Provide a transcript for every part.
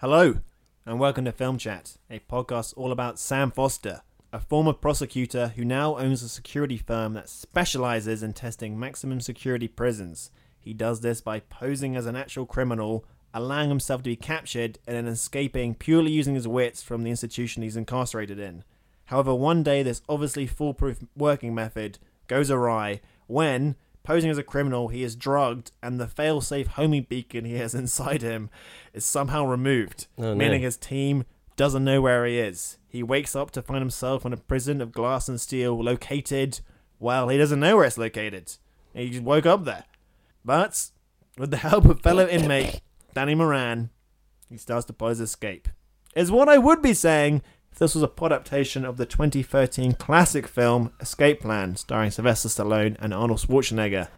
Hello, and welcome to Film Chat, a podcast all about Sam Foster, a former prosecutor who now owns a security firm that specializes in testing maximum security prisons. He does this by posing as an actual criminal, allowing himself to be captured, and then escaping purely using his wits from the institution he's incarcerated in. However, one day this obviously foolproof working method goes awry when, posing as a criminal, he is drugged and the failsafe homing beacon he has inside him is somehow removed, Oh, no. meaning his team doesn't know where he is. He wakes up to find himself in a prison of glass and steel located, well, he doesn't know where it's located. He just woke up there. But, with the help of fellow inmate Danny Moran, he starts to plot his escape. Is what I would be saying this was a podaptation of the 2013 classic film Escape Plan, starring Sylvester Stallone and Arnold Schwarzenegger.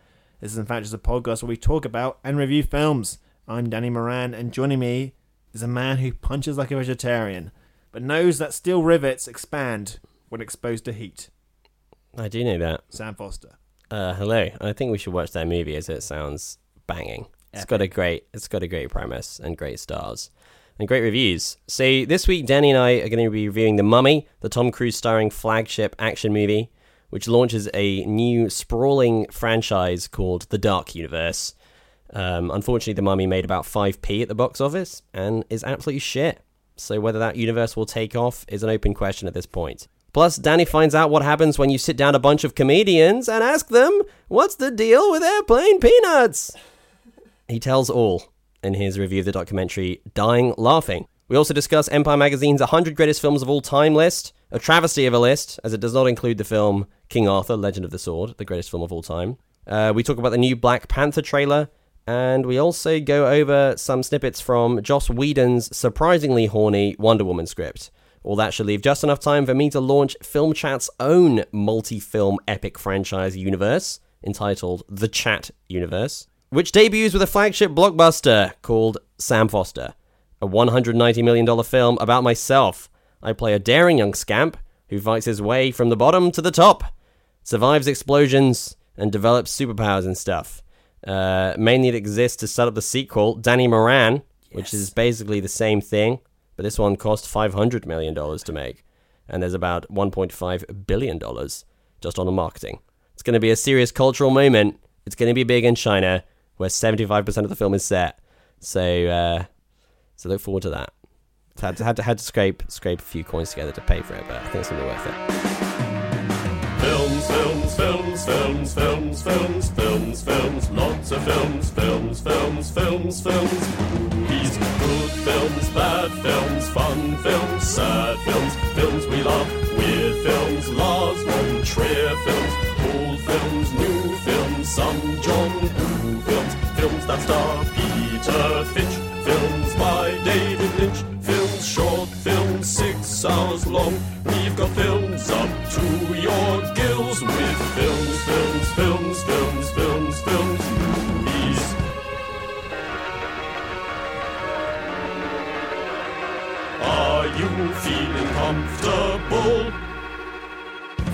This is in fact just a podcast where we talk about and review films. I'm Danny Moran, and joining me is a man who punches like a vegetarian, but knows that steel rivets expand when exposed to heat. I do know that. Sam Foster. Uh, hello. I think we should watch that movie as it sounds banging. It's got a great it's got a great premise and great stars and great reviews. So this week Danny and I are going to be reviewing The Mummy, the Tom Cruise starring flagship action movie, which launches a new sprawling franchise called The Dark Universe. Um, unfortunately, The Mummy made about 5p at the box office and is absolutely shit. So whether that universe will take off is an open question at this point. Plus, Danny finds out what happens when you sit down a bunch of comedians and ask them, what's the deal with airplane peanuts? He tells all in his review of the documentary Dying Laughing. We also discuss Empire Magazine's 100 Greatest Films of All Time list, a travesty of a list, as it does not include the film King Arthur, Legend of the Sword, the greatest film of all time. Uh, we talk about the new Black Panther trailer, and we also go over some snippets from Joss Whedon's surprisingly horny Wonder Woman script. All that should leave just enough time for me to launch Film Chat's own multi film epic franchise universe, entitled The Chat Universe, which debuts with a flagship blockbuster called Sam Foster, a $190 million film about myself. I play a daring young scamp who fights his way from the bottom to the top, survives explosions, and develops superpowers and stuff. Uh, mainly it exists to set up the sequel, Danny Moran, which is basically the same thing, but this one cost $500 million to make. And there's about $1.5 billion just on the marketing. It's going to be a serious cultural moment. It's going to be big in China, where 75% of the film is set. So, uh, so look forward to that. Had to, had to, had to scrape, scrape a few coins together to pay for it, but I think it's to be worth it. Films, films, films, films, films, films, films, films, lots of films, films, films, films, films. Movies, good films, bad films, fun films, sad films, films we love, weird films, Lars von Trier films, old films, new films, some John that star Peter Finch, films by David Lynch, films short, films six hours long. We've got films up to your gills with films, films, films, films, films, films, movies. Are you feeling comfortable?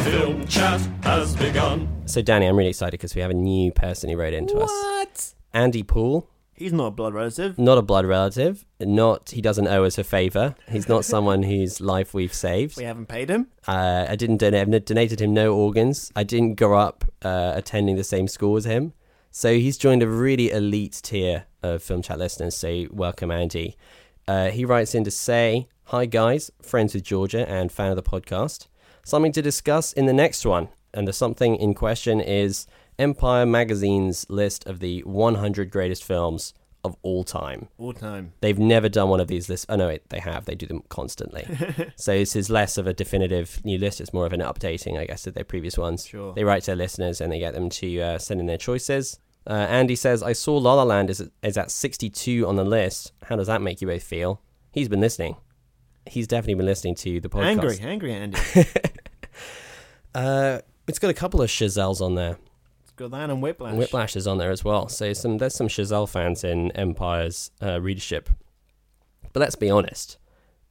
Film chat has begun. So, Danny, I'm really excited because we have a new person who wrote into us. What? Andy Poole. He's not a blood relative. Not a blood relative. Not he doesn't owe us a favor. He's not someone whose life we've saved. We haven't paid him. Uh, I didn't donate. I've donated him no organs. I didn't grow up uh, attending the same school as him, So he's joined a really elite tier of film chat listeners. So welcome, Andy. Uh, he writes in to say, "Hi guys, friends with Georgia and fan of the podcast. Something to discuss in the next one, and the something in question is Empire Magazine's list of the 100 greatest films of all time. All time. They've never done one of these lists. Oh no, wait, they have. They do them constantly. so this is less of a definitive new list. It's more of an updating, I guess, of their previous ones. Sure. They write to their listeners and they get them to uh, send in their choices. Uh, Andy says, "I saw La La Land is is at 62 on the list. How does that make you both feel?" He's been listening. He's definitely been listening to the podcast. Angry, angry Andy. Uh, it's got a couple of Chazelles on there. It's got that and Whiplash. Whiplash is on there as well. So some there's some Chazelle fans in Empire's uh, readership. But let's be honest,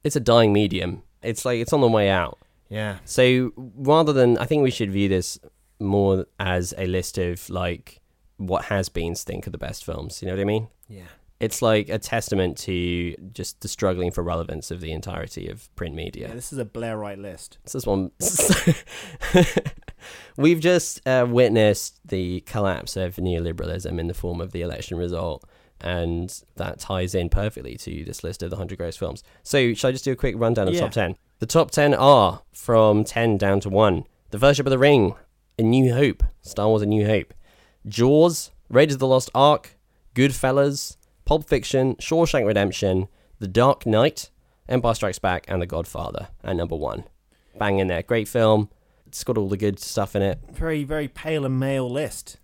it's a dying medium. It's like it's on the way out. Yeah. So rather than, I think we should view this more as a list of like what has beens think are the best films. You know what I mean? Yeah. It's like a testament to just the struggling for relevance of the entirety of print media. Yeah, this is a Blairite list. This is one. We've just uh, witnessed the collapse of neoliberalism in the form of the election result, and that ties in perfectly to this list of the 100 greatest films. So, shall I just do a quick rundown of the Yeah. top 10? The top 10 are from 10 down to 1 The Fellowship of the Ring, A New Hope, Star Wars A New Hope, Jaws, Raiders of the Lost Ark, Goodfellas, Pulp Fiction, Shawshank Redemption, The Dark Knight, Empire Strikes Back, and The Godfather at number one. Bang in there. Great film. It's got all the good stuff in it. Very, very pale and male list.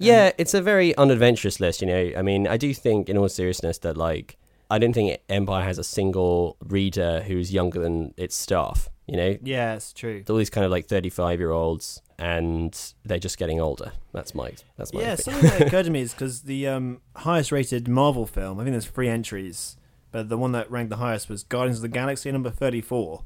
Yeah, it's a very unadventurous list, you know. I mean, I do think, in all seriousness, that, like, I don't think Empire has a single reader who's younger than its staff, you know? Yeah, it's true. All these kind of like 35 year olds, and they're just getting older. That's my, that's my Yeah, something that occurred to me is because the um, highest rated Marvel film, I think there's three entries, but the one that ranked the highest was Guardians of the Galaxy number 34,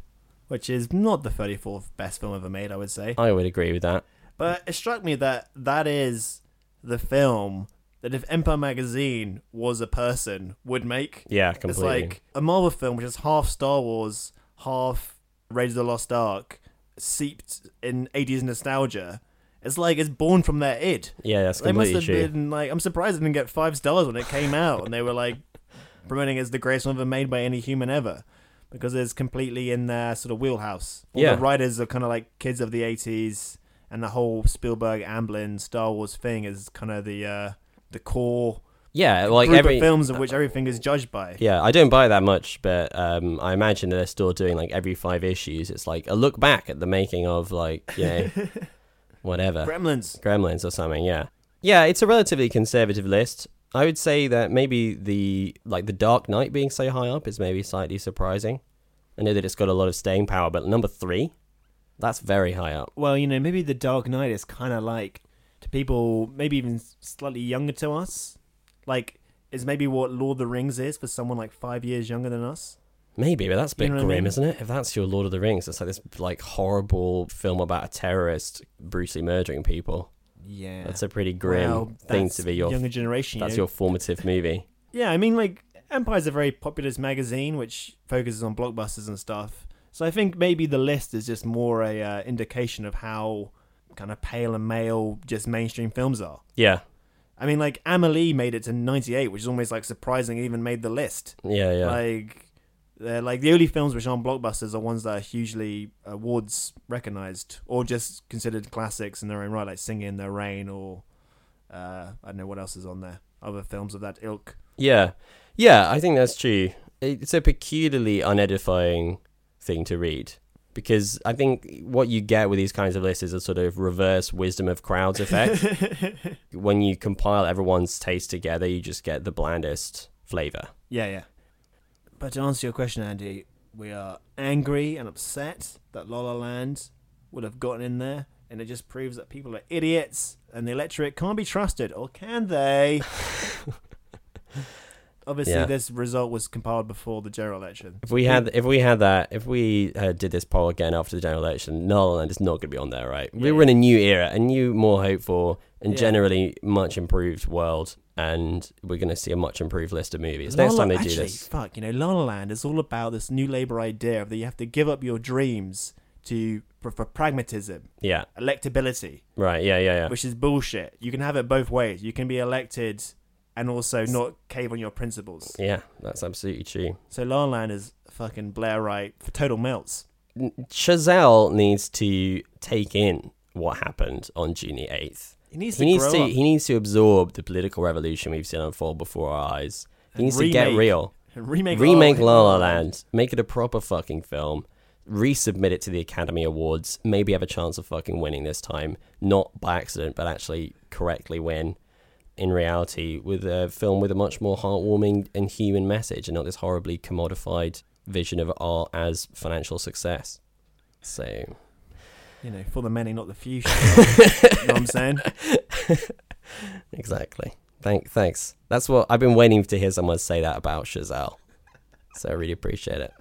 which is not the 34th best film ever made, I would say. I would agree with that. But it struck me that that is the film that if Empire Magazine was a person would make. Yeah, completely. It's like a Marvel film which is half Star Wars, half Raiders of the Lost Ark, seeped in 80s nostalgia. It's like it's born from their id. yeah, that's They must have true. been like, I'm surprised it didn't get five stars when it came out, and they were like promoting it as the greatest one ever made by any human ever, because it's completely in their sort of wheelhouse. All Yeah. the writers are kind of like kids of the 80s, and the whole Spielberg, Amblin, Star Wars thing is kind of the uh, the core Yeah, like group every of films of which everything is judged by. Yeah, I don't buy that much, but um, I imagine they're still doing like every five issues. It's like a look back at the making of like you know whatever Gremlins. Gremlins or something. Yeah, yeah, it's a relatively conservative list. I would say that maybe the like the Dark Knight being so high up is maybe slightly surprising. I know that it's got a lot of staying power, but number three, that's very high up. Well, you know, maybe The Dark Knight is kind of like to people, maybe even slightly younger to us, like is maybe what Lord of the Rings is for someone like five years younger than us. Maybe, but that's a bit You know what I grim, mean? isn't it? If that's your Lord of the Rings, it's like this like horrible film about a terrorist brutally murdering people. Yeah, That's a pretty grim Well, thing to be your younger generation. you That's know? your formative movie. Yeah, I mean, like Empire's a very populist magazine which focuses on blockbusters and stuff. So I think maybe the list is just more a uh, indication of how kind of pale and male just mainstream films are. Yeah, I mean, like Amelie made it to '98, which is almost like surprising it even made the list. yeah, yeah. Like, they're like the only films which aren't blockbusters are ones that are hugely awards recognized or just considered classics in their own right, like Singing in the Rain or uh, I don't know what else is on there. Other films of that ilk. yeah, yeah. I think that's true. It's a peculiarly unedifying thing to read because I think what you get with these kinds of lists is a sort of reverse wisdom of crowds effect. when you compile everyone's taste together, you just get the blandest flavor. Yeah, yeah. But to answer your question, Andy, we are angry and upset that La La Land would have gotten in there, and it just proves that people are idiots and the electorate can't be trusted, or can they? Obviously, Yeah. this result was compiled before the general election. If we had, if we had that, if we uh, did this poll again after the general election, La La Land is not going to be on there, right? We Yeah, were in a new era, a new, more hopeful, and Yeah. generally much improved world, and we're going to see a much improved list of movies La next time they actually, do this. Fuck, you know, La La Land is all about this new Labour idea of that you have to give up your dreams to for, for pragmatism, Yeah. electability, Right. Yeah. Yeah. Yeah. which is bullshit. You can have it both ways. You can be elected and also not cave on your principles. Yeah. That's absolutely true. So La La Land is fucking Blairite for total melts. Chazelle needs to take in what happened on June the eighth. He needs He to needs grow to up he needs to absorb the political revolution we've seen unfold before our eyes. He And needs to get real. remake remake La La. Land, make it a proper fucking film, resubmit it to the Academy Awards, maybe have a chance of fucking winning this time, not by accident, but actually correctly win. In reality, with a film with a much more heartwarming and human message, and not this horribly commodified vision of art as financial success. So, You know, for the many, not the few. you know what I'm saying? exactly. Thank, thanks. That's what I've been waiting to hear someone say that about Chazelle. So I really appreciate it.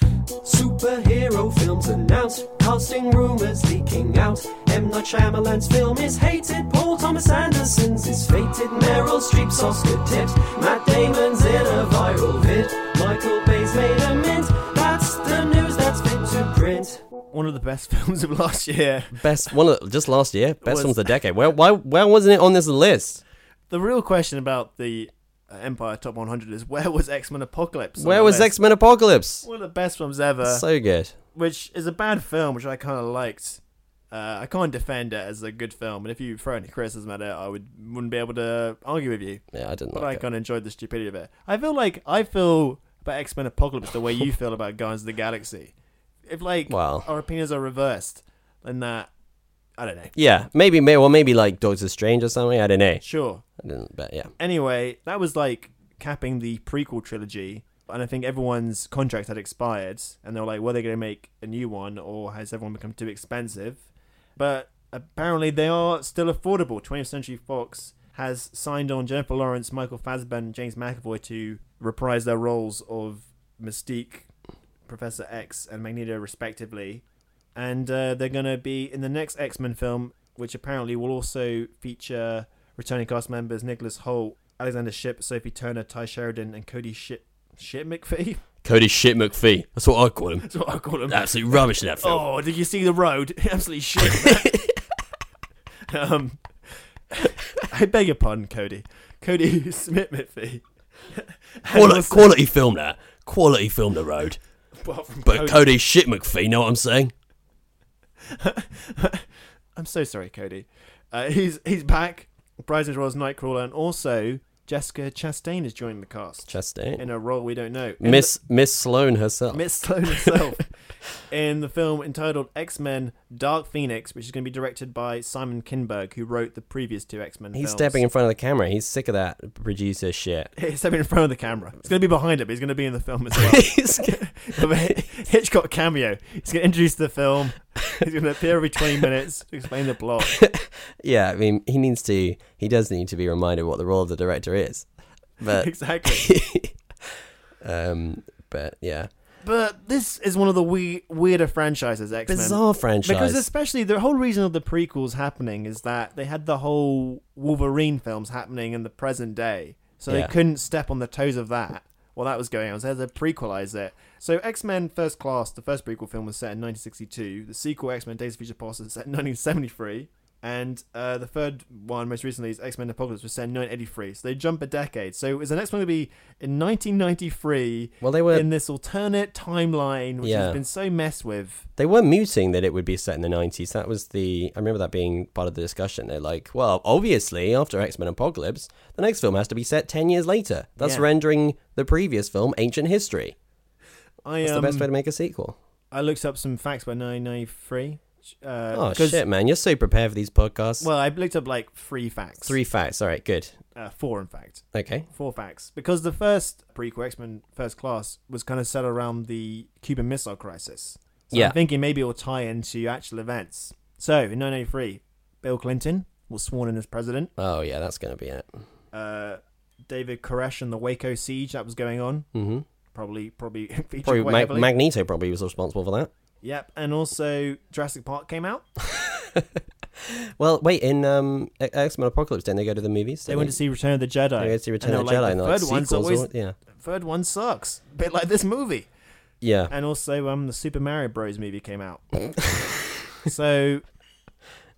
Superhero films announced, casting rumors leaking out. M. Night Shyamalan's film is hated, Paul Thomas Anderson's is fated, Meryl Streep's Oscar tipped, Matt Damon's in a viral vid, Michael Bay's made a mint. That's the news that's fit to print. One of the best films of last year. Best one of just last year, best Was- films of the decade. Where why why wasn't it on this list? The real question about the uh, Empire Top 100 is where was X Men Apocalypse? Where was? X Men Apocalypse? One of the best films ever. so good. which is a bad film, which I kind of liked. Uh, I can't defend it as a good film, and if you throw any criticism at it, I would wouldn't be able to argue with you. Yeah, I didn't But I like it. kind of enjoyed the stupidity of it. I feel like I feel about X Men Apocalypse the way you feel about Guardians of the Galaxy. If like Well. our opinions are reversed, then that I don't know. Yeah, maybe, may well, maybe like Doctor Strange or something. I don't know. Sure. I didn't, but yeah. Anyway, that was like capping the prequel trilogy, and I think everyone's contract had expired, and they were like, "Were they going to make a new one, or has everyone become too expensive?" But apparently, they are still affordable. 20th Century Fox has signed on Jennifer Lawrence, Michael Fassbender, and James McAvoy to reprise their roles of Mystique, Professor X, and Magneto, respectively. And uh, they're going to be in the next X Men film, which apparently will also feature returning cast members Nicholas Hoult, Alexandra Shipp, Sophie Turner, Tye Sheridan, and Cody Shit Shit McPhee. Cody Shit McPhee. That's what I call him. That's what I call him. Absolute rubbish in that film. Oh, did you see the road? Absolutely shit. um, I beg your pardon, Cody. Cody Smith McPhee. Quality, also- quality film that. Quality film the road. But Cody- Cody Shit McPhee, know what I'm saying? I'm so sorry, Cody. Uh, he's he's back. Bryce as Nightcrawler, and also Jessica Chastain is joining the cast Chastain. in a role we don't know. In Miss Miss Sloane herself. Miss Sloane herself in the film entitled X Men: Dark Phoenix, which is going to be directed by Simon Kinberg, who wrote the previous two X Men. He's films. stepping in front of the camera. He's sick of that producer shit. He's stepping in front of the camera. He's going to be behind it, but he's going to be in the film as well. Hitchcock cameo. He's going to introduce the film. He's going to appear every 20 minutes to explain the plot. yeah, I mean, he needs to. He does need to be reminded what the role of the director is. But exactly. um, but yeah, But this is one of the we- weirder franchises, X Men. bizarre franchise. Because especially the whole reason of the prequels happening is that they had the whole Wolverine films happening in the present day, so Yeah. they couldn't step on the toes of that while that was going on. So had to prequelize it. So X Men First Class, the first prequel film, was set in 1962. The sequel, X Men Days of Future Past, is set in 1973. And uh, the third one, most recently, is X Men Apocalypse, was set in 1983. So they jump a decade. So is the next one going to be in 1993 well, they were in this alternate timeline, which Yeah. has been so messed with? they were muting that it would be set in the nineties. That was the I remember that being part of the discussion. They're like, well, obviously after X Men Apocalypse, the next film has to be set ten years later, thus Yeah. rendering the previous film ancient history. I, That's um, the best way to make a sequel. I looked up some facts about 1993. Uh, Oh shit, man! You're so prepared for these podcasts. Well, I looked up like three facts. Three facts. All right, good. Uh, four, in fact. Okay. Four facts. Because the first prequel, X Men First Class, was kind of set around the Cuban Missile Crisis. So Yeah. I'm thinking maybe it will tie into actual events. So, in 1983, Bill Clinton was sworn in as president. Oh yeah, that's gonna be it. Uh, David Koresh and the Waco siege that was going on. Mm-hmm. Probably, probably featured Probably Mag- Magneto probably was responsible for that. Yep. And also, Jurassic Park came out. Well, wait, in um, X Men Apocalypse, didn't they go to the movies? They went to see Return of the Jedi. They went to see Return of the they Jedi. like, and the like, third one's always or- yeah. third one sucks. A bit like this movie. Yeah. and also um the Super Mario Bros. movie came out. so,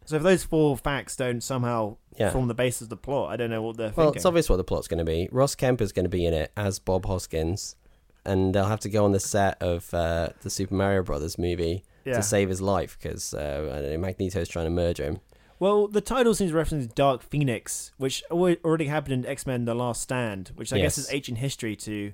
so if those four facts don't somehow Yeah. form the basis of the plot, I don't know what they're Well, thinking. it's obvious what the plot's going to be. Ross Kemp is going to be in it as Bob Hoskins, and they'll have to go on the set of uh, the Super Mario Brothers movie Yeah. to save his life because uh, Magneto's trying to murder him. Well, the title seems to reference Dark Phoenix, which already happened in X Men: The Last Stand, which I guess is ancient history to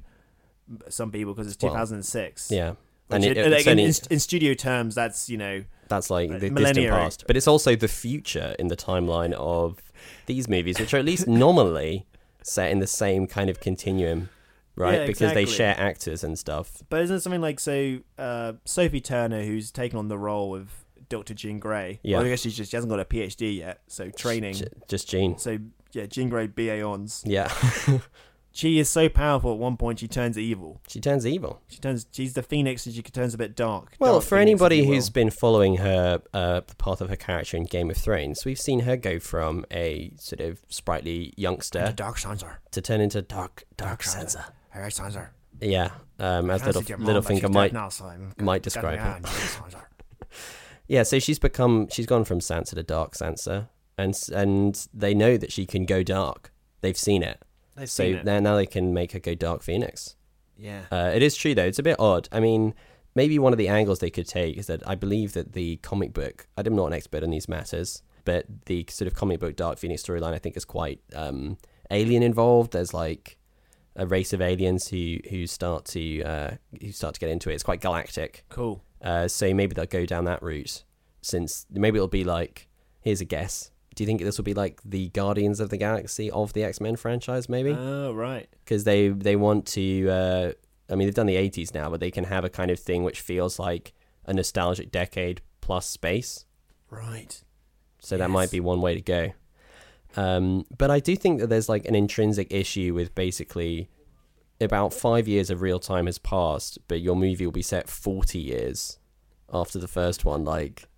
some people because it's Well, 2006. Yeah, Which and it- it, in, only- in, in studio terms, that's you know that's like the distant past, but it's also the future in the timeline of these movies, which are at least nominally set in the same kind of continuum, right? Yeah, because they share actors and stuff. But isn't it something like so? Uh, Sophie Turner, who's taken on the role of Doctor Jean Grey. Yeah. Well, I guess she's just she hasn't got a PhD yet, so training. J- just Jean. So yeah, Jean Grey BA ons. Yeah, She is so powerful. At one point, she turns evil. she turns evil. She turns. She's the Phoenix, and she turns a bit dark. Well, Dark for Phoenix, anybody who's been following her, uh, the path of her character in Game of Thrones, we've seen her go from a sort of sprightly youngster Dark Sansa. to turn into dark, dark Sansa. Hey, Sansa. Yeah, um, as little Fancied your mom, but she's Littlefinger might now, so might describe her. Yeah, so she's become she's gone from Sansa to Dark Sansa, and and they know that she can go dark. They've seen it, They've so seen it. now now they can make her go Dark Phoenix. Yeah. Uh, it is true though; it's a bit odd. I mean, maybe one of the angles they could take is that I believe that the comic book. I'm not an expert on these matters, but the sort of comic book Dark Phoenix storyline I think is quite um, alien involved. There's like a race of aliens who who start to uh, who start to get into it. It's quite galactic. Cool. Uh, so maybe they'll go down that route. Since maybe it'll be like, here's a guess. Do you think this will be like the Guardians of the Galaxy of the X Men franchise? Maybe Oh right. because they they want to. Uh, I mean, they've done the '80s now, but they can have a kind of thing which feels like a nostalgic decade plus space. Right. So that might be one way to go. Um, but I do think that there's like an intrinsic issue with basically about five years of real time has passed, but your movie will be set 40 years after the first one. Like,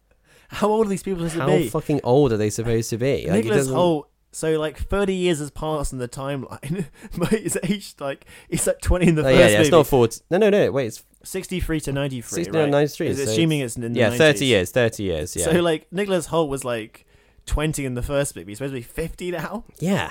How old are these people supposed to be? fucking old are they supposed to be? Like, Nicholas Hoult. So like thirty years has passed in the timeline, but he's aged like he's like twenty in the Oh, first yeah, yeah, it's not 40. No, no, no, wait, it's Sixty-three to ninety-three. 60, no, 93. Is so assuming it's, in the yeah, 30 years, 30 years, yeah. So like Nicholas Hoult was like twenty in the first bit, movie. He's supposed to be fifty now. Yeah.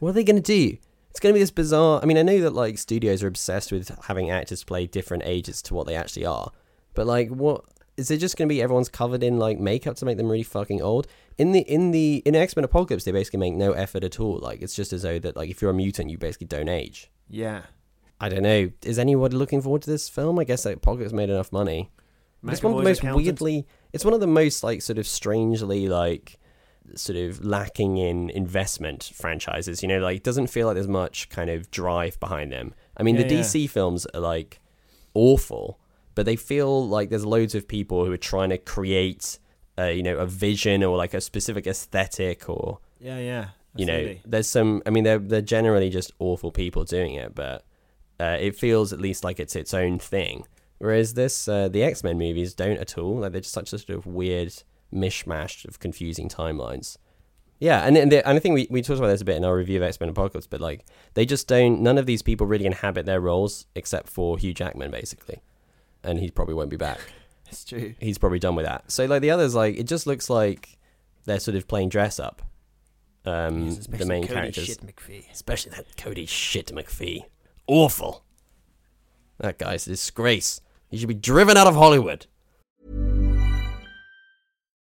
What are they going to do? It's going to be this bizarre. I mean, I know that like studios are obsessed with having actors play different ages to what they actually are, but like, what is it just going to be? Everyone's covered in like makeup to make them really fucking old. In the in the in X Men Apocalypse, they basically make no effort at all. Like, it's just as though that like if you're a mutant, you basically don't age. Yeah. I don't know. Is anybody looking forward to this film? I guess that Apocalypse made enough money. But it's one of the most accountant. weirdly. It's one of the most like sort of strangely like sort of lacking in investment franchises. You know, like it doesn't feel like there's much kind of drive behind them. I mean, Yeah, the yeah. DC films are like awful, but they feel like there's loads of people who are trying to create, a, you know, a vision or like a specific aesthetic or Yeah, yeah. you know, there's some. I mean, they're they're generally just awful people doing it, but uh, it feels at least like it's its own thing. Whereas this, uh, the X Men movies don't at all. Like they're just such a sort of weird mishmash of confusing timelines. Yeah, and and, the, and I think we, we talked about this a bit in our review of X Men Apocalypse, but like they just don't. None of these people really inhabit their roles except for Hugh Jackman, basically, and he probably won't be back. it's true. He's probably done with that. So like the others, like it just looks like they're sort of playing dress up. Um, Yes, the main Cody characters, Shit McPhee. especially that Cody shit McPhee, awful. That guy's a disgrace. He should be driven out of Hollywood.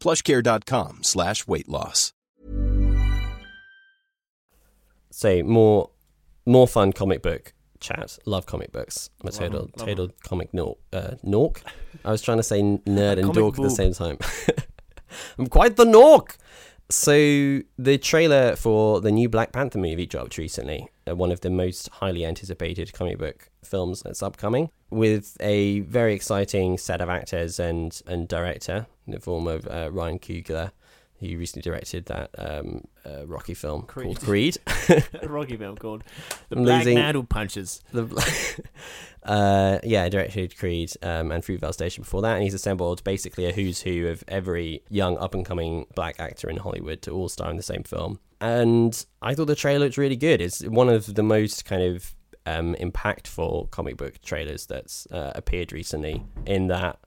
plushcare.com slash weight loss. Say more, more fun comic book chat. Love comic books. I'm a total, love total comic nork. Uh, nork. I was trying to say nerd and Comic dork at the same time. I'm quite the nork. So the trailer for the new Black Panther movie dropped recently, uh, one of the most highly anticipated comic book films that's upcoming, with a very exciting set of actors and and director in the form of uh, Ryan Coogler. He recently directed that um, uh, Rocky film called Creed. Rocky film called The I'm Black losing- Man Who Punches. the, uh, yeah, directed Creed um, and Fruitvale Station before that, and he's assembled basically a who's who of every young up and coming black actor in Hollywood to all star in the same film. And I thought the trailer looked really good. It's one of the most kind of um, impactful comic book trailers that's uh, appeared recently. In that,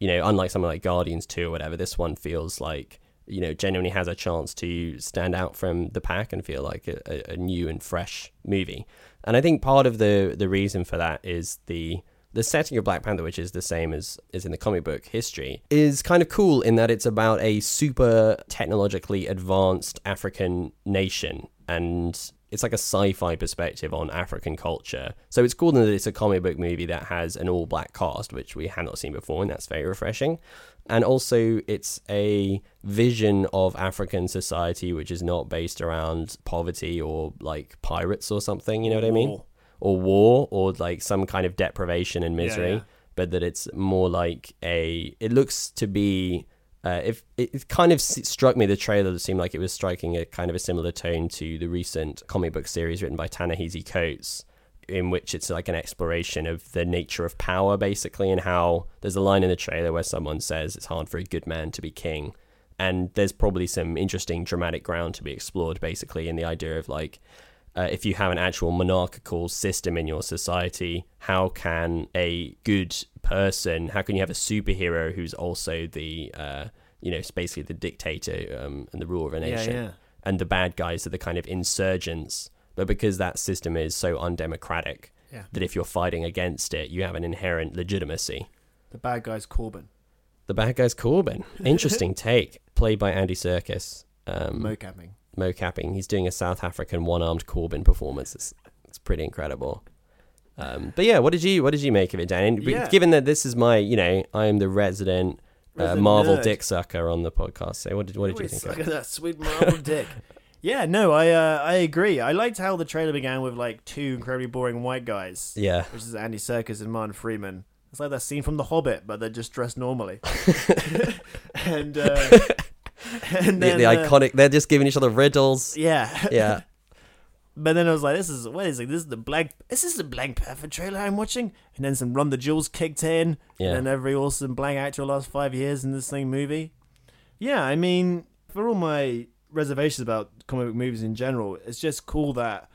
you know, unlike something like Guardians Two or whatever, this one feels like you know genuinely has a chance to stand out from the pack and feel like a, a, new and fresh movie. And I think part of the the reason for that is the the setting of Black Panther, which is the same as is in the comic book history, is kind of cool in that it's about a super technologically advanced African nation and it's like a sci-fi perspective on African culture. So it's cool that it's a comic book movie that has an all-black cast, which we have not seen before, and that's very refreshing. And also, it's a vision of African society which is not based around poverty or like pirates or something. You know what I mean? War. Or war, or like some kind of deprivation and misery. yeah. But that it's more like a. It looks to be uh, if it, it kind of struck me the trailer that seemed like it was striking a kind of a similar tone to the recent comic book series written by Ta-Nehisi Coates in which it's like an exploration of the nature of power basically and how there's a line in the trailer where someone says it's hard for a good man to be king and there's probably some interesting dramatic ground to be explored basically in the idea of like uh, if you have an actual monarchical system in your society, how can a good person, how can you have a superhero who's also the, uh, you know, basically the dictator um, and the ruler of a Yeah, nation, yeah. and the bad guys are the kind of insurgents. But because that system is so undemocratic, Yeah. that if you're fighting against it, you have an inherent legitimacy. The bad guy's Corbyn. The bad guy's Corbyn. Interesting take. Played by Andy Serkis. Um, Mocapping. mocapping. He's doing a South African one-armed Corbyn performance. It's, it's pretty incredible. Um, but yeah, what did you what did you make of it, Dan? Yeah. Given that this is my, you know, I am the resident, uh, Marvel nerd. dick sucker on the podcast. So what did what did you think of it? that sweet Marvel dick. Yeah, no, I uh, I agree. I liked how the trailer began with like two incredibly boring white guys. Yeah. which is Andy Serkis and Martin Freeman. It's like that scene from The Hobbit, but they're just dressed normally. and uh, and The, then, the uh, iconic. They're just giving each other riddles. yeah, Yeah. But then I was like, "This is what is it? This is the blank. This is the Black Panther trailer I'm watching?" And then some Run the Jewels kicked in, Yeah. and every awesome black actor the last five years in this same movie. Yeah, I mean, for all my reservations about comic book movies in general, it's just cool that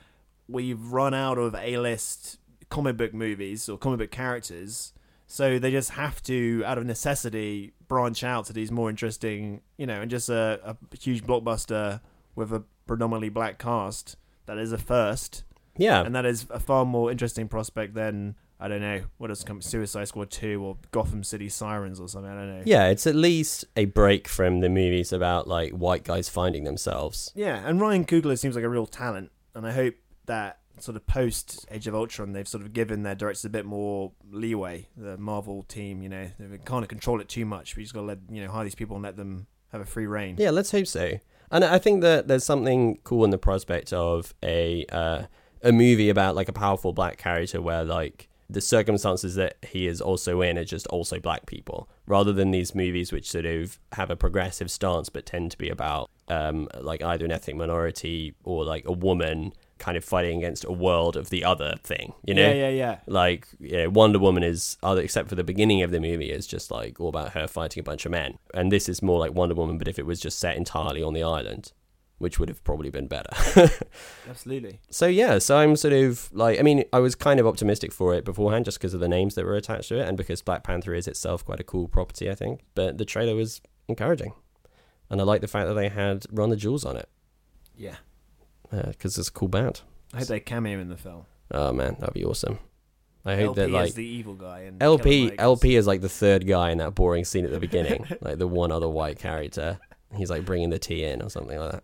we've run out of A-list comic book movies or comic book characters, so they just have to, out of necessity, branch out to these more interesting, you know, and just a, a huge blockbuster with a predominantly black cast. That is a first, Yeah. and that is a far more interesting prospect than I don't know what has come Suicide Squad two or Gotham City Sirens or something. I don't know. Yeah, it's at least a break from the movies about like white guys finding themselves. Yeah, and Ryan Coogler seems like a real talent, and I hope that sort of post Age of Ultron, they've sort of given their directors a bit more leeway. The Marvel team, you know, they can't control it too much. We just got to let you know hire these people and let them have a free reign. Yeah, let's hope so. And I think that there's something cool in the prospect of a uh, a movie about like a powerful black character where like the circumstances that he is also in are just also black people, rather than these movies which sort of have a progressive stance but tend to be about um, like either an ethnic minority or like a woman kind of fighting against a world of the other thing. You know? yeah, yeah, yeah. like you know, Wonder Woman is other except for the beginning of the movie is just like all about her fighting a bunch of men, and this is more like Wonder Woman, but if it was just set entirely on the island, which would have probably been better. Absolutely. so yeah, so I'm sort of like, I mean, I was kind of optimistic for it beforehand just because of the names that were attached to it, and because Black Panther is itself quite a cool property, I think. But the trailer was encouraging, and I like the fact that they had Run the Jewels on it Yeah. Uh, because it's a cool band. I hope they cameo in the film. Oh man, that'd be awesome. I hope El-P that like is the evil guy. And El-P El-P is like the third guy in that boring scene at the beginning, like the one other white character. He's like bringing the tea in or something like that.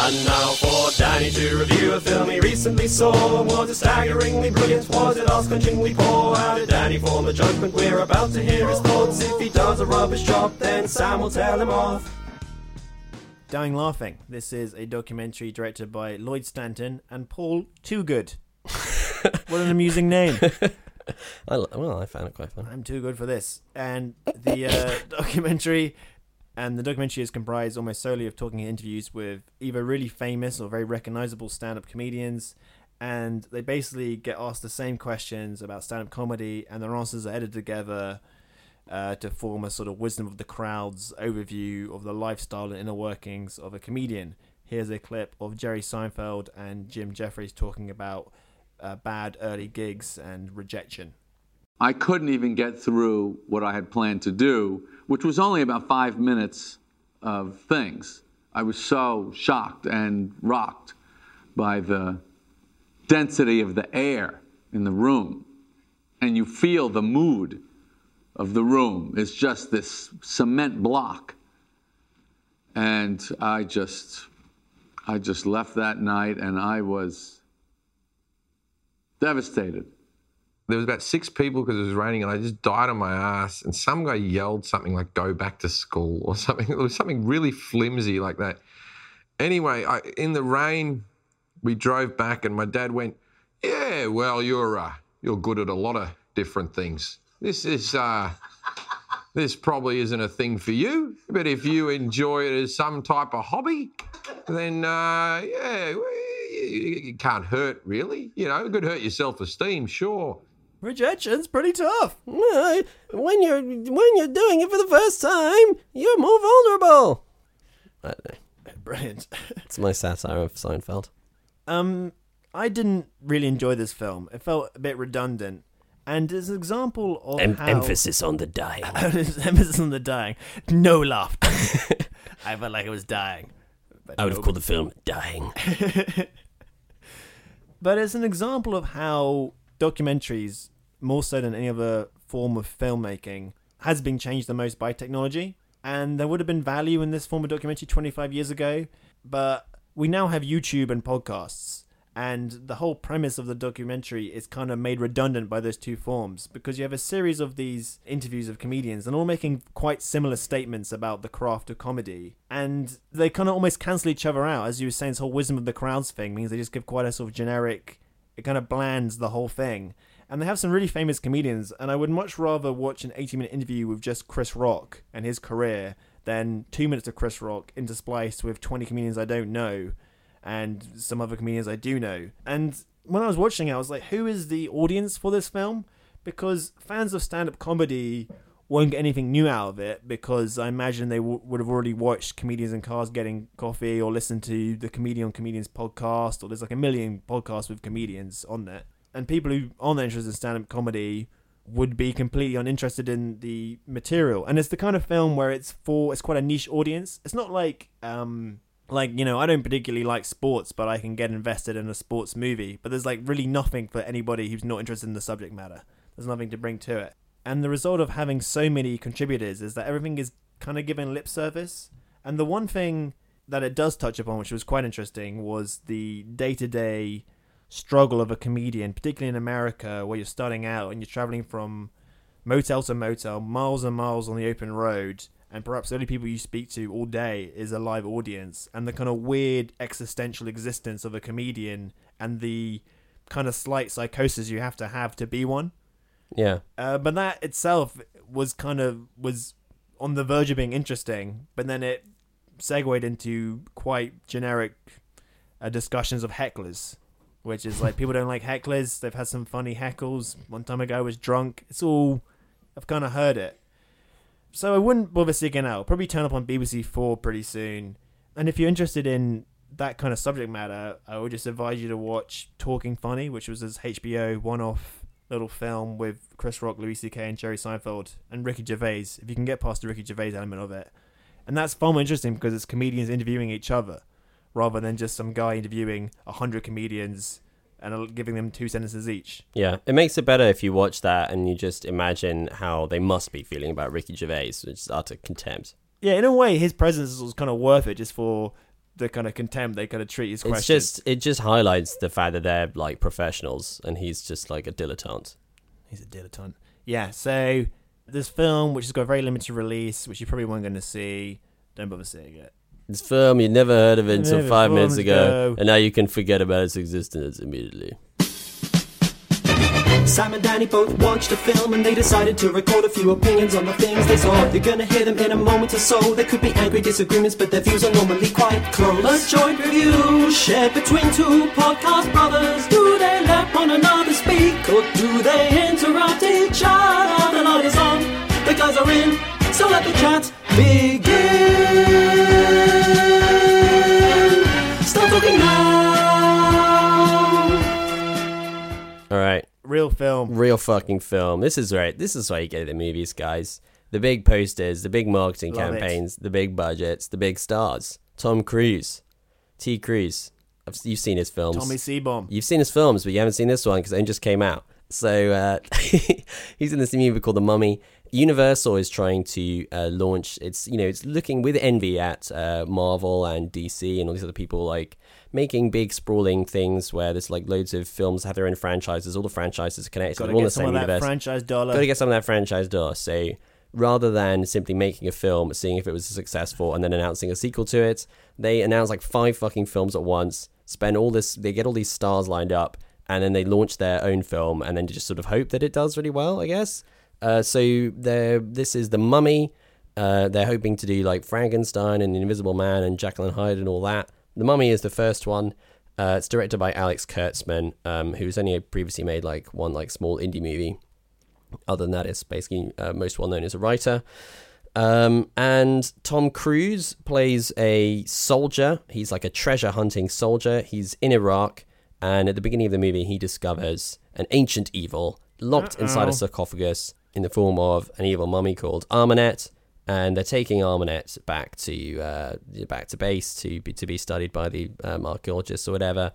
And now for Danny to review a film he recently saw. Was it staggeringly brilliant? Was it ass-clenchingly poor? How did Danny form a judgment? We're about to hear his thoughts. If he does a rubbish job, then Sam will tell him off. Dying Laughing. This is a documentary directed by Lloyd Stanton and Paul Toogood. what an amusing name. I, well, I found it quite fun. I'm too good for this. And the uh, documentary, and the documentary is comprised almost solely of talking interviews with either really famous or very recognizable stand-up comedians, and they basically get asked the same questions about stand-up comedy, and their answers are edited together uh, to form a sort of wisdom of the crowd's overview of the lifestyle and inner workings of a comedian. Here's a clip of Jerry Seinfeld and Jim Jeffries talking about uh, bad early gigs and rejection. I couldn't even get through what I had planned to do, which was only about five minutes of things. I was so shocked and rocked by the density of the air in the room. And you feel the mood of the room. It's just this cement block. And I just, I just left that night and I was devastated. There was about six people because it was raining, and I just died on my ass. And some guy yelled something like "Go back to school" or something. It was something really flimsy like that. Anyway, I, in the rain, we drove back, and my dad went, "Yeah, well, you're uh, you're good at a lot of different things. This is uh, this probably isn't a thing for you, but if you enjoy it as some type of hobby, then uh, yeah, it can't hurt really. You know, it could hurt your self-esteem, sure." Rejection's pretty tough. When you're when you're doing it for the first time, you're more vulnerable. I don't know. Brilliant. It's my satire of Seinfeld. Um, I didn't really enjoy this film. It felt a bit redundant, and as an example of Em- how Emphasis on the dying. emphasis on the dying. No laughter. I felt like I was dying. I would have called the film "Dying." But it's an example of how documentaries, more so than any other form of filmmaking, has been changed the most by technology. And there would have been value in this form of documentary 25 years ago, but we now have YouTube and podcasts. And the whole premise of the documentary is kind of made redundant by those two forms because you have a series of these interviews of comedians and all making quite similar statements about the craft of comedy. And they kind of almost cancel each other out. As you were saying, this whole wisdom of the crowds thing means they just give quite a sort of generic, it kind of blands the whole thing. And they have some really famous comedians, and I would much rather watch an 80 minute interview with just Chris Rock and his career than two minutes of Chris Rock interspliced with 20 comedians I don't know and some other comedians I do know. And when I was watching it, I was like, who is the audience for this film? Because fans of stand up comedy won't get anything new out of it because I imagine they w- would have already watched Comedians in Cars Getting Coffee or listened to the Comedian on Comedians podcast, or there's like a million podcasts with comedians on there. And people who aren't interested in stand up comedy would be completely uninterested in the material. And it's the kind of film where it's for it's quite a niche audience. It's not like um like you know I don't particularly like sports, but I can get invested in a sports movie. But there's like really nothing for anybody who's not interested in the subject matter. There's nothing to bring to it. And the result of having so many contributors is that everything is kind of given lip service. And the one thing that it does touch upon, which was quite interesting, was the day to day struggle of a comedian, particularly in America, where you're starting out and you're traveling from motel to motel, miles and miles on the open road, and perhaps the only people you speak to all day is a live audience, and the kind of weird existential existence of a comedian and the kind of slight psychosis you have to have to be one. Yeah. Uh, but that itself was kind of was on the verge of being interesting, but then it segued into quite generic uh, discussions of hecklers, which is like people don't like hecklers. They've had some funny heckles. One time a guy was drunk. It's all I've kind of heard it, so I wouldn't bother seeking out. Probably turn up on BBC Four pretty soon. And if you're interested in that kind of subject matter, I would just advise you to watch Talking Funny, which was this HBO one-off little film with Chris Rock, Louis C.K., and Jerry Seinfeld and Ricky Gervais. If you can get past the Ricky Gervais element of it, and that's far more interesting because it's comedians interviewing each other rather than just some guy interviewing a hundred comedians and giving them two sentences each. Yeah, it makes it better if you watch that and you just imagine how they must be feeling about Ricky Gervais, which is utter contempt. Yeah, in a way, his presence was kind of worth it just for the kind of contempt they kind of treat his It's questions. just it just highlights the fact that they're like professionals and he's just like a dilettante. He's a dilettante. Yeah, so this film, which has got a very limited release, which you probably weren't going to see, don't bother seeing it. This film you never heard of it until five minutes ago, ago. and now you can forget about its existence immediately. Sam and Danny both watched a film and they decided to record a few opinions on the things they saw. You're gonna hear them in a moment or so. There could be angry disagreements, but their views are normally quite close. A joint review shared between two podcast brothers. Do they let one another speak or do they interrupt each other? The light is on, the guys are in, so let the chat begin. Real film. Real fucking film. This is right. This is why you get the movies, guys. The big posters, the big marketing Love it. campaigns, the big budgets, the big stars. Tom Cruise, T. Cruise. I've, you've seen his films. Tommy Seaborn. You've seen his films, but you haven't seen this one because it just came out. So uh, he's in this movie called The Mummy. Universal is trying to uh, launch. It's you know it's looking with envy at uh, Marvel and DC and all these other people like making big sprawling things where there's like loads of films have their own franchises. All the franchises are connected. Gotta all get the some same of that universe. franchise dollar. Got to get some of that franchise dollar. So rather than simply making a film, seeing if it was successful, and then announcing a sequel to it, they announce like five fucking films at once. Spend all this, they get all these stars lined up, and then they launch their own film, and then just sort of hope that it does really well. I guess. Uh, so this is the Mummy. Uh, they're hoping to do like Frankenstein and the Invisible Man and Jekyll and Hyde and all that. The Mummy is the first one. Uh, it's directed by Alex Kurtzman, um, who's only previously made like one like small indie movie other than that, it's basically uh, most well known as a writer. Um, and Tom Cruise plays a soldier. He's like a treasure hunting soldier. He's in Iraq, and at the beginning of the movie, he discovers an ancient evil locked inside Uh-oh. a sarcophagus in the form of an evil mummy called Ahmanet. And they're taking Ahmanet back to uh, back to base to be to be studied by the um, archaeologists or whatever.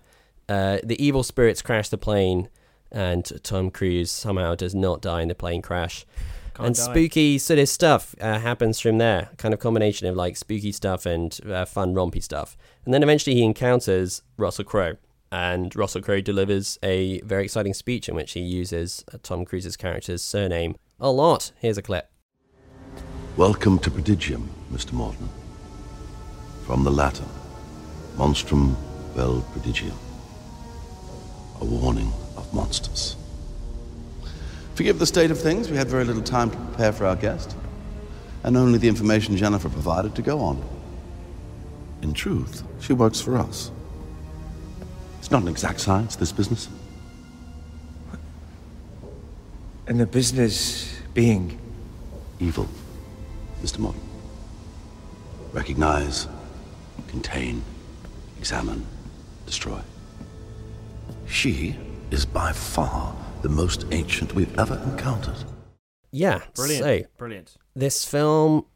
Uh, the evil spirits crash the plane, and Tom Cruise somehow does not die in the plane crash. Can't and die. spooky sort of stuff uh, happens from there. Kind of combination of like spooky stuff and uh, fun rompy stuff. And then eventually he encounters Russell Crowe. And Russell Crowe delivers a very exciting speech in which he uses uh, Tom Cruise's character's surname a lot. Here's a clip. Welcome to Prodigium, Mr. Morton. From the Latin, monstrum vel prodigium. A warning of monsters. Forgive the state of things, we had very little time to prepare for our guest, and only the information Jennifer provided to go on. In truth, she works for us. It's not an exact science, this business. And the business being evil, Mr. Morton. Recognize, contain, examine, destroy. She is by far the most ancient we've ever encountered. Yeah, Brilliant. so Brilliant. this film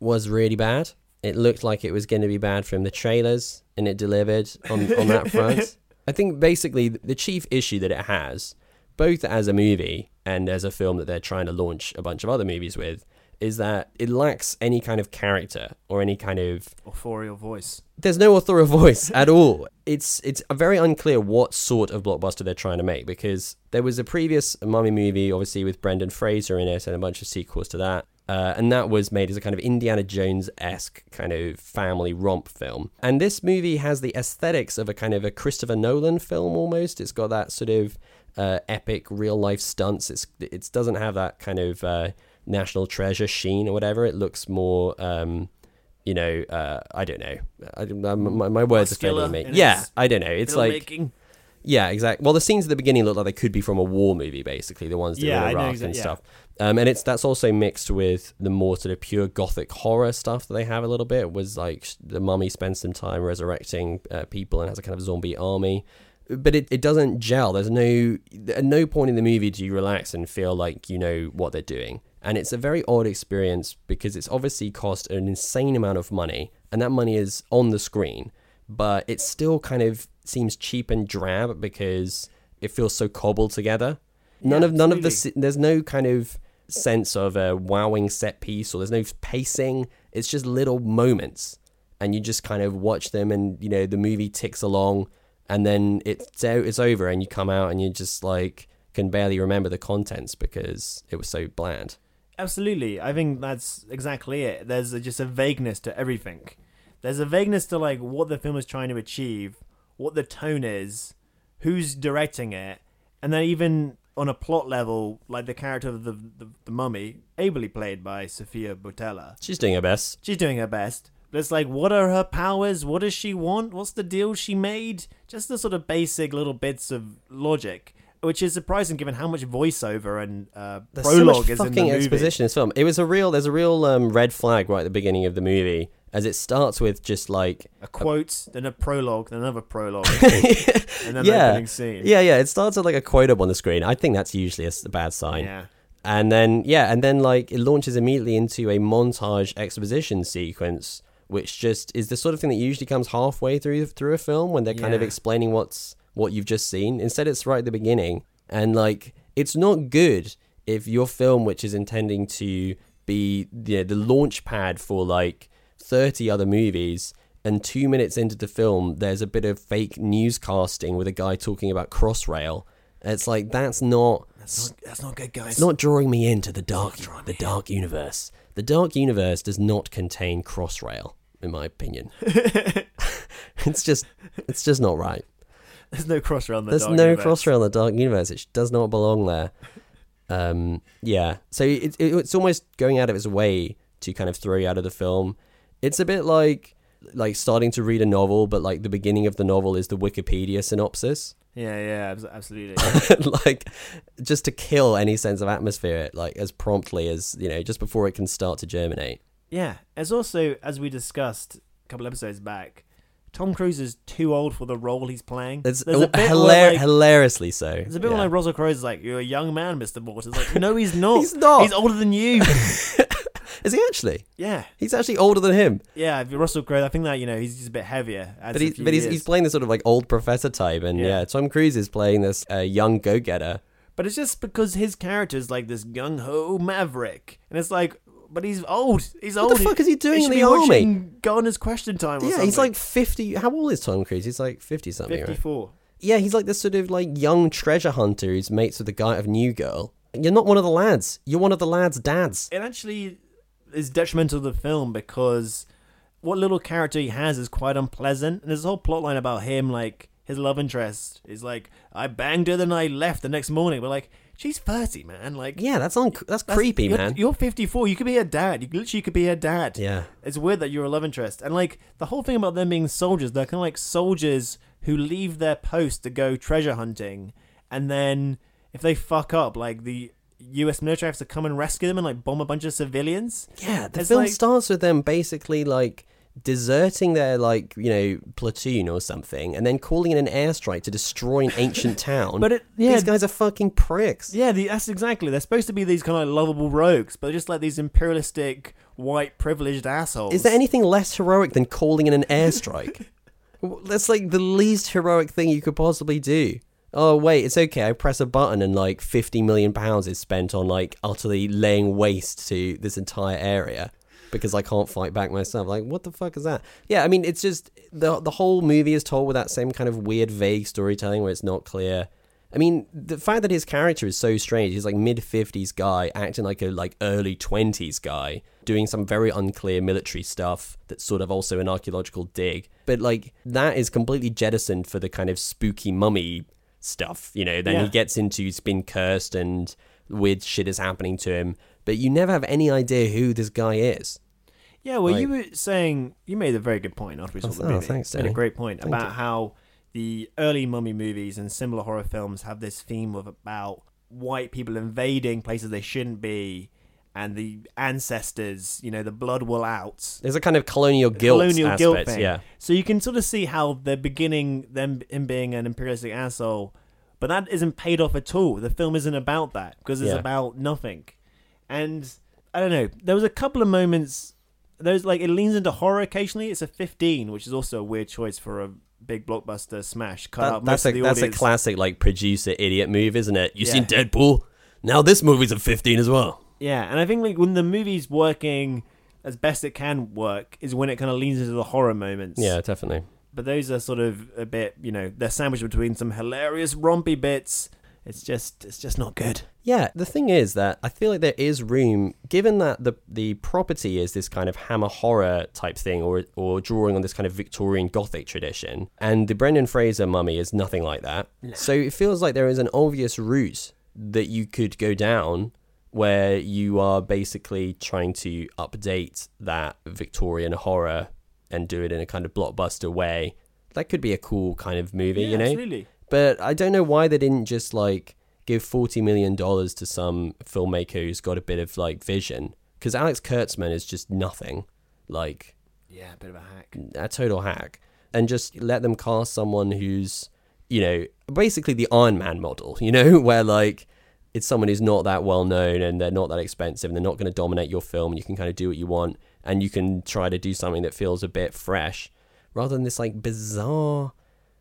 was really bad. It looked like it was going to be bad from the trailers, and it delivered on, on that front. I think basically the chief issue that it has, both as a movie and as a film that they're trying to launch a bunch of other movies with, is that it lacks any kind of character or any kind of Authorial voice. there's no authorial voice at all. It's it's very unclear what sort of blockbuster they're trying to make because there was a previous Mummy movie, obviously with Brendan Fraser in it, and a bunch of sequels to that. Uh, and that was made as a kind of Indiana Jones esque kind of family romp film. And this movie has the aesthetics of a kind of a Christopher Nolan film almost. It's got that sort of uh, epic real life stunts. It's it doesn't have that kind of uh, national treasure sheen or whatever. It looks more. Um, you know, uh, I don't know. I, my, my words are failing me. Yeah, I don't know. It's like filmmaking. yeah, exactly. Well, the scenes at the beginning look like they could be from a war movie, basically the ones that Yeah, are in Iraq exact- and yeah. stuff. Um, and it's that's also mixed with the more sort of pure gothic horror stuff that they have a little bit. It was like the mummy spends some time resurrecting uh, people and has a kind of zombie army. But it, it doesn't gel. There's no at no point in the movie do you relax and feel like you know what they're doing. And it's a very odd experience because it's obviously cost an insane amount of money, and that money is on the screen, but it still kind of seems cheap and drab because it feels so cobbled together. None Yeah, of none of the there's no kind of sense of a wowing set piece or there's no pacing. It's just little moments, and you just kind of watch them, and you know the movie ticks along, and then it's out, it's over, and you come out, and you just like can barely remember the contents because it was so bland. Absolutely. I think that's exactly it. There's a, just a vagueness to everything. There's a vagueness to like what the film is trying to achieve, what the tone is, who's directing it, and then even on a plot level, like the character of the the, the mummy, ably played by Sofia Boutella. She's doing her best. She's doing her best. But it's like, what are her powers? What does she want? What's the deal she made? Just the sort of basic little bits of logic, which is surprising given how much voiceover and uh, There's so prologue much is in the fucking movie. exposition in this film. It was a real. There's a real um, red flag right at the beginning of the movie, as it starts with just like A quote, then a prologue, then another prologue, and then the yeah, opening scene. yeah, yeah. It starts with like a quote up on the screen. I think that's usually a bad sign. Yeah. And then yeah, and then like it launches immediately into a montage exposition sequence, which just is the sort of thing that usually comes halfway through through a film when they're kind of explaining what's what you've just seen. Instead, it's right at the beginning, and like it's not good if your film, which is intending to be the the launch pad for like thirty other movies. And two minutes into the film, there's a bit of fake newscasting with a guy talking about Crossrail. It's like that's not That's not, that's not good, guys. it's not drawing me into the dark, the dark universe. The dark universe does not contain Crossrail, in my opinion. it's just, it's just not right. There's no crossrail in the There's dark no universe. Crossrail in the dark universe. It does not belong there. Um, yeah. So it, it, it's almost going out of its way to kind of throw you out of the film. It's a bit like like starting to read a novel, but like the beginning of the novel is the Wikipedia synopsis. Yeah, yeah, absolutely. like just to kill any sense of atmosphere like as promptly as you know just before it can start to germinate yeah, as also as we discussed a couple episodes back, Tom Cruise is too old for the role he's playing. it's There's a bit hilar- where, like, hilariously so There's a bit yeah. where like Russell Crowe's like, "You're a young man, Mister Morton." It's like, no, he's not. He's not. He's older than you. is he actually yeah, he's actually older than him yeah. Russell Crowe, I think that you know he's just a bit heavier. but he's but he's, he's playing this sort of like old professor type and yeah, Yeah. tom cruise is playing this uh, young go-getter But it's just because his character is like this gung ho maverick, and it's like, but he's old. He's old. What the fuck is he doing in the army? Gardener's Question Time. Or yeah he's like 50 how old is tom cruise he's like 50 something right? fifty-four. yeah he's like this sort of like young treasure hunter who's mates with the guy of new girl you're not one of the lads you're one of the lads dads It actually is detrimental to the film because what little character he has is quite unpleasant, and there's a whole plot line about him like his love interest is like I banged her, then I left the next morning. But like she's thirty, man. Like yeah that's un- that's, that's- creepy you're, man You're fifty-four. You could be her dad. You literally could be her dad. yeah It's weird that you're a love interest. And like the whole thing about them being soldiers, they're kind of like soldiers who leave their post to go treasure hunting, and then if they fuck up, like the U.S. military has to come and rescue them and like bomb a bunch of civilians. Yeah, the It's film like- starts with them basically like deserting their like you know platoon or something, and then calling in an airstrike to destroy an ancient town. But it- yeah. these guys are fucking pricks. Yeah, the, that's exactly. They're supposed to be these kind of lovable rogues, but they're just like these imperialistic, white, privileged assholes. Is there anything less heroic than calling in an airstrike? That's like the least heroic thing you could possibly do. Oh wait, it's okay. I press a button and like fifty million pounds is spent on like utterly laying waste to this entire area because I can't fight back myself. Like, what the fuck is that? Yeah, I mean, it's just the the whole movie is told with that same kind of weird, vague storytelling where it's not clear. I mean, the fact that his character is so strange, he's like mid fifties guy acting like a like early twenties guy, doing some very unclear military stuff that's sort of also an archaeological dig. But like that is completely jettisoned for the kind of spooky mummy stuff, you know. Then he gets into he's been cursed and weird shit is happening to him, but you never have any idea who this guy is. Yeah, well, you were saying you made a very good point after we saw Oh, the oh, thanks, made a great point Thank about you. how the early mummy movies and similar horror films have this theme of about white people invading places they shouldn't be, and the ancestors, you know, the blood will out. There's a kind of colonial guilt colonial aspect, guilt thing. yeah. So you can sort of see how they're beginning them in being an imperialistic asshole, but that isn't paid off at all. The film isn't about that because it's Yeah. about nothing. And I don't know. There was a couple of moments. There's like it leans into horror occasionally. It's a 15, which is also a weird choice for a big blockbuster smash. Cut That- out that's most a of the that's a classic like producer idiot move, isn't it? You Yeah. seen Deadpool? Now this movie's a 15 as well. Yeah, and I think like when the movie's working as best it can work is when it kind of leans into the horror moments. Yeah, definitely. but those are sort of a bit, you know, they're sandwiched between some hilarious rompy bits It's just it's just not good. Yeah, the thing is that I feel like there is room, given that the the property is this kind of hammer horror type thing, or or drawing on this kind of Victorian Gothic tradition, and the Brendan Fraser mummy is nothing like that. So it feels like there is an obvious route that you could go down, where you are basically trying to update that Victorian horror and do it in a kind of blockbuster way. That could be a cool kind of movie, Yeah, you know. absolutely. But I don't know why they didn't just like give forty million dollars to some filmmaker who's got a bit of like vision. Because Alex Kurtzman is just nothing, like Yeah, a bit of a hack. a total hack, and just let them cast someone who's, you know, basically the Iron Man model. You know, where like it's someone who's not that well known and they're not that expensive and they're not going to dominate your film and you can kind of do what you want and you can try to do something that feels a bit fresh rather than this like bizarre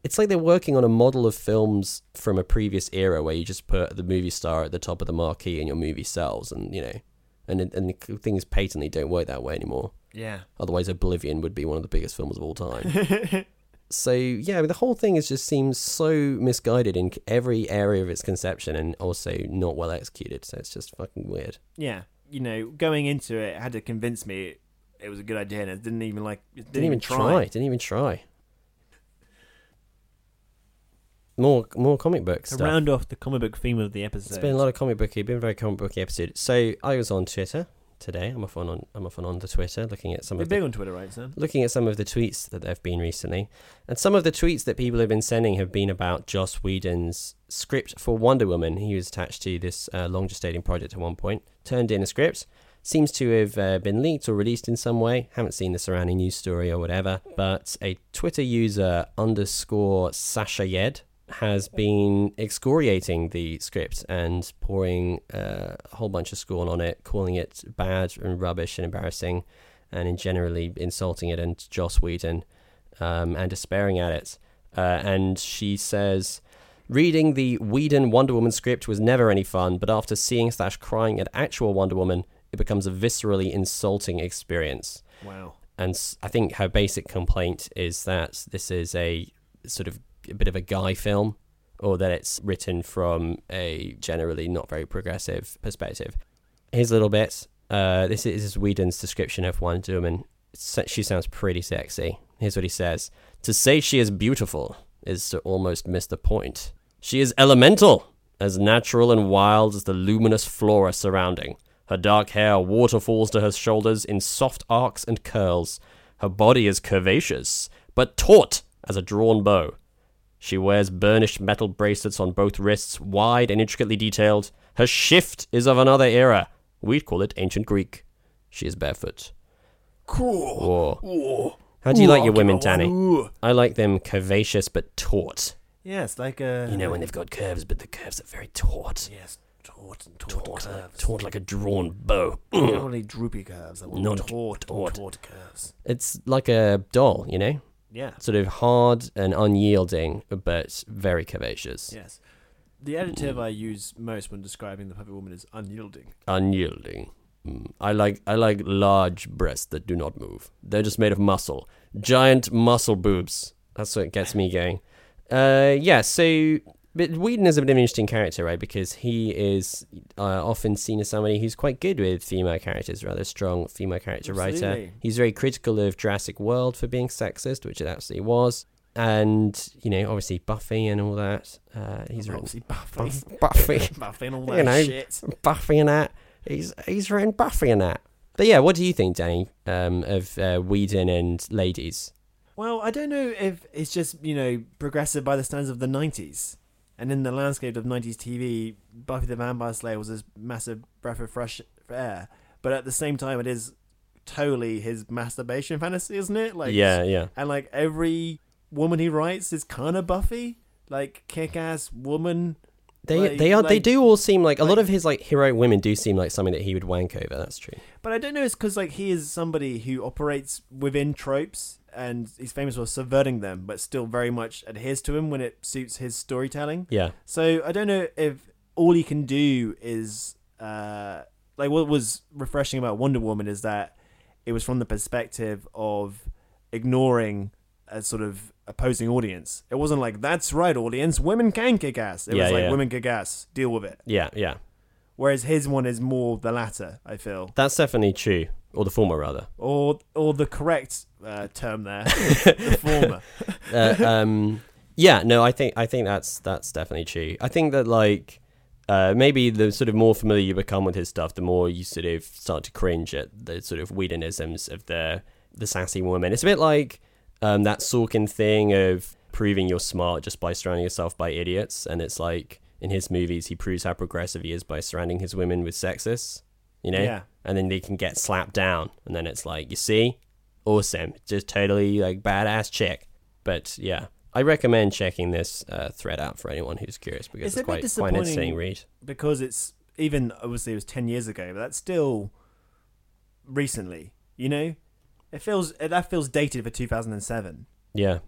it's like they're working on a model of films from a previous era where you just put the movie star at the top of the marquee and your movie sells and you know and and things patently don't work that way anymore Yeah. otherwise oblivion would be one of the biggest films of all time so yeah the whole thing is just seems so misguided in every area of its conception and also not well executed so it's just fucking weird Yeah. You know, going into it, it had to convince me it was a good idea, and it didn't even like it didn't, didn't, even try. Didn't even try. More more comic book To stuff. round off the comic book theme of the episode. It's been a lot of comic booky. Been a very comic booky episode. So I was on Twitter today. I'm often on. I'm often on the Twitter, looking at some You're of big the, on Twitter, right, Sam? looking at some of the tweets that there have been recently, and some of the tweets that people have been sending have been about Joss Whedon's script for Wonder Woman. He was attached to this uh, long gestating project at one point. Turned in a script. Seems to have uh, been leaked or released in some way. Haven't seen the surrounding news story or whatever. But a Twitter user underscore Sasha Yed has been excoriating the script and pouring uh, a whole bunch of scorn on it, calling it bad and rubbish and embarrassing, and in generally insulting it and Joss Whedon um, and despairing at it. Uh, and she says, reading the Whedon Wonder Woman script was never any fun, but after seeing slash crying at actual Wonder Woman, it becomes a viscerally insulting experience. Wow. And I think her basic complaint is that this is a sort of a bit of a guy film, or that it's written from a generally not very progressive perspective. Here's a little bit. Uh, this is Whedon's description of Wonder Woman. She sounds pretty sexy. Here's what he says To say she is beautiful is to almost miss the point. She is elemental, as natural and wild as the luminous flora surrounding. Her dark hair waterfalls to her shoulders in soft arcs and curls. Her body is curvaceous, but taut as a drawn bow. She wears burnished metal bracelets on both wrists, wide and intricately detailed. Her shift is of another era. We'd call it ancient Greek. She is barefoot. Cool. Whoa. How do you like your women, Danny? I like them curvaceous but taut. Yes, like a. You know when they've got curves, but the curves are very taut. Yes, taut and taut, Taut, curves. Uh, taut like a drawn bow. Not only droopy curves, I want Not taut, taut, taut. taut curves. It's like a doll, you know? Yeah. Sort of hard and unyielding, but very curvaceous. Yes. The adjective I use most when describing the puppet woman is unyielding. Unyielding. Mm. I like I like large breasts that do not move. They're just made of muscle. Giant muscle boobs. That's what gets me going. Uh, yeah. So, but Whedon is a bit of an interesting character, right? Because he is uh, often seen as somebody who's quite good with female characters, rather strong female character writer. He's very critical of Jurassic World for being sexist, which it absolutely was. And you know, obviously Buffy and all that. Uh, he's written Obviously Buffy. Buffy, Buffy and all you that know, shit. Buffy and that. He's he's written Buffy and that. But yeah, what do you think, Danny, um, of uh, Whedon and ladies? Well, I don't know if it's just, you know, progressive by the standards of the 90s. And in the landscape of 90s TV, Buffy the Vampire Slayer was this massive breath of fresh air. But at the same time, it is totally his masturbation fantasy, isn't it? Like, Yeah, yeah. And like every woman he writes is kind of Buffy. Like kick ass woman. They Like- they are they do all seem like a lot of his like hero women do seem like something that he would wank over. That's true. But I don't know. It's because like he is somebody who operates within tropes, and he's famous for subverting them, but still very much adheres to him when it suits his storytelling. Yeah. So I don't know if all he can do is uh, like what was refreshing about Wonder Woman is that it was from the perspective of ignoring a sort of opposing audience. It wasn't like that's right, audience. Women can kick ass. It Yeah, was like yeah. women kick ass. Deal with it. Yeah, yeah. Whereas his one is more the latter. I feel, That's definitely true. Or the former, rather. or or the correct uh, term there, the former. uh, um, yeah, no, I think I think that's that's definitely true. I think that like uh, maybe the sort of more familiar you become with his stuff, the more you sort of start to cringe at the sort of Whedonisms of the the sassy woman. It's a bit like um, that Sorkin thing of proving you're smart just by surrounding yourself by idiots, and it's like in his movies he proves how progressive he is by surrounding his women with sexists, you know, Yeah. And then they can get slapped down, and then it's like you see, awesome, just totally like badass chick. But yeah, I recommend checking this uh, thread out for anyone who's curious because It's it's, quite quite an interesting read. because it's even obviously it was ten years ago, but that's still recently. You know, it feels that feels dated for two thousand and seven. Yeah,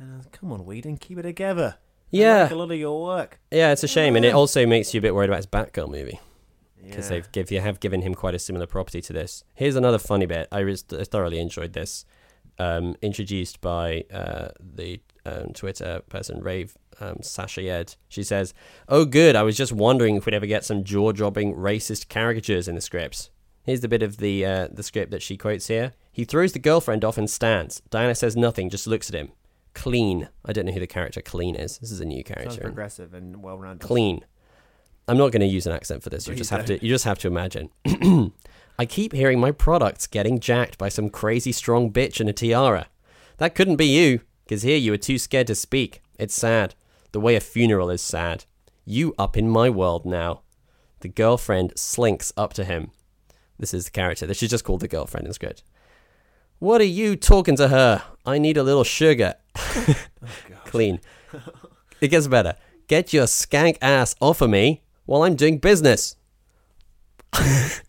Uh, come on, Whedon, keep it together. Yeah. like a lot of your work. yeah, it's a shame, and it also makes you a bit worried about his Batgirl movie. Because Yeah. they've give, have given him quite a similar property to this. Here's another funny bit. I res- thoroughly enjoyed this. Um, introduced by uh, the um, Twitter person Rave um, Sasha Yed. She says, "Oh, good. I was just wondering if we'd ever get some jaw-dropping racist caricatures in the scripts." Here's the bit of the uh, the script that she quotes here. He throws the girlfriend off and stands. Diana says nothing, just looks at him. Clean. I don't know who the character Clean is. This is a new Sounds character. progressive and well rounded. Clean. I'm not going to use an accent for this. You just have to. You just have to imagine. I keep hearing my products getting jacked by some crazy strong bitch in a tiara. That couldn't be you, because here you were too scared to speak. It's sad. The way a funeral is sad. You up in my world now. The girlfriend slinks up to him. This is the character This is just called the girlfriend in script. What are you talking to her? I need a little sugar. Clean. It gets better. Get your skank ass off of me while I'm doing business.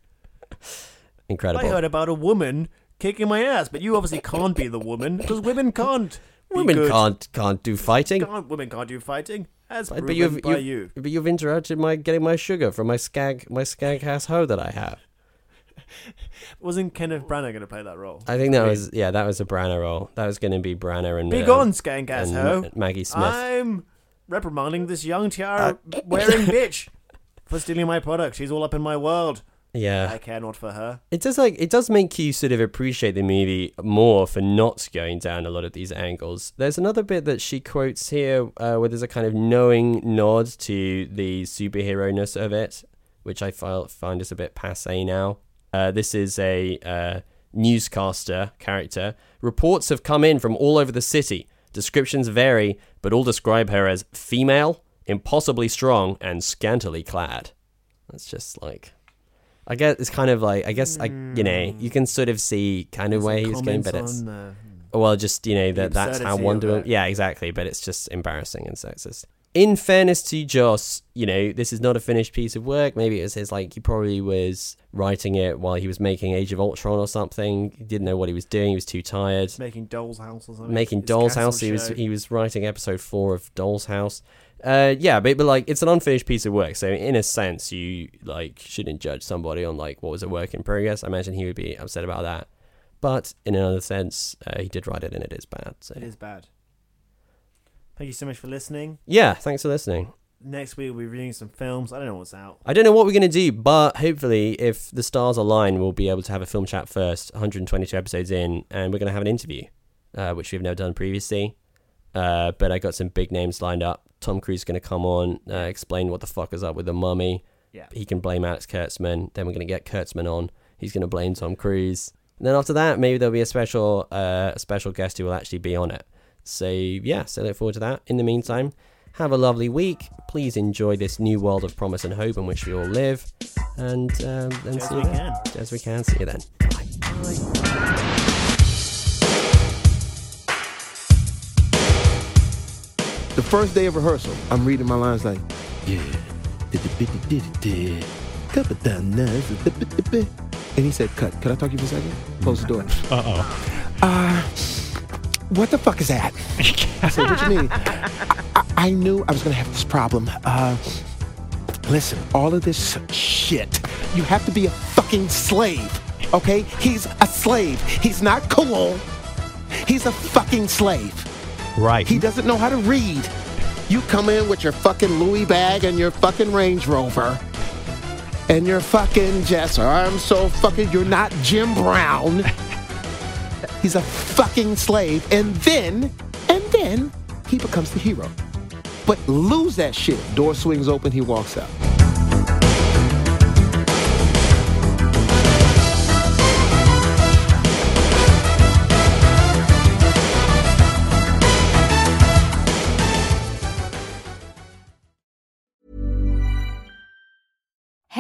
Incredible. I heard about a woman kicking my ass, but you obviously can't be the woman because women can't. Women good. can't can't do fighting. Can't, women can't do fighting. As But, but you've, by you. but you've interrupted my getting my sugar from my skag my skag ass hoe that I have. Wasn't Kenneth Branagh going to play that role? I think that was yeah that was a Branagh role. That was going to be Branagh and Be uh, gone, skank ass and hoe. Ma- Maggie Smith. I'm reprimanding this young Uh, tiara wearing bitch for stealing my product. She's all up in my world. yeah, I care not for her. It does like it does make you sort of appreciate the movie more for not going down a lot of these angles. There's another bit that she quotes here uh, where there's a kind of knowing nod to the superhero ness of it, which I fi- find is a bit passe now. Uh, this is a uh, newscaster character. Reports have come in from all over the city. Descriptions vary, but all describe her as female, impossibly strong, and scantily clad. That's just like I guess it's kind of like I guess I you know you can sort of see kind of Some where he's going, but it's on, uh, well just you know that that's how of it. yeah exactly, but it's just embarrassing and sexist. In fairness to Joss, you know this is not a finished piece of work. Maybe it was his like he probably was writing it while he was making Age of Ultron or something. He didn't know what he was doing. He was too tired making Doll's House or something. making His Doll's House. He was he was writing episode four of Doll's House. Uh, yeah, but, but like it's an unfinished piece of work. So in a sense, you like shouldn't judge somebody on like what was a work in progress. I imagine he would be upset about that. But in another sense, uh, he did write it, and it is bad. So It is bad. Thank you so much for listening. yeah, thanks for listening. Next week we'll be reviewing some films. I don't know what's out. I don't know what we're gonna do, but hopefully, if the stars align, we'll be able to have a film chat first. 122 episodes in, and we're gonna have an interview, uh, which we've never done previously. Uh, but I got some big names lined up. Tom Cruise is gonna come on, uh, explain what the fuck is up with the mummy. Yeah. He can blame Alex Kurtzman. Then we're gonna get Kurtzman on. He's gonna blame Tom Cruise. And then after that, maybe there'll be a special, uh, a special guest who will actually be on it. So yeah, so look forward to that. In the meantime, have a lovely week. Please enjoy this new world of promise and hope in which we all live. And um, and see you then. As we can. See you then. The first day of rehearsal, I'm reading my lines like, yeah, and he said, cut. Could I talk to you for a second? Close the door. Uh oh. Uh, what the fuck is that? I said, what you mean? I, I, I knew I was gonna have this problem. Uh, listen, all of this shit, you have to be a fucking slave, okay? He's a slave. He's not cool. He's a fucking slave. Right. He doesn't know how to read. You come in with your fucking Louis bag and your fucking Range Rover. And you're fucking Jess. Oh, I'm so fucking. You're not Jim Brown. He's a fucking slave. And then, and then, he becomes the hero. But lose that shit. Door swings open, he walks out.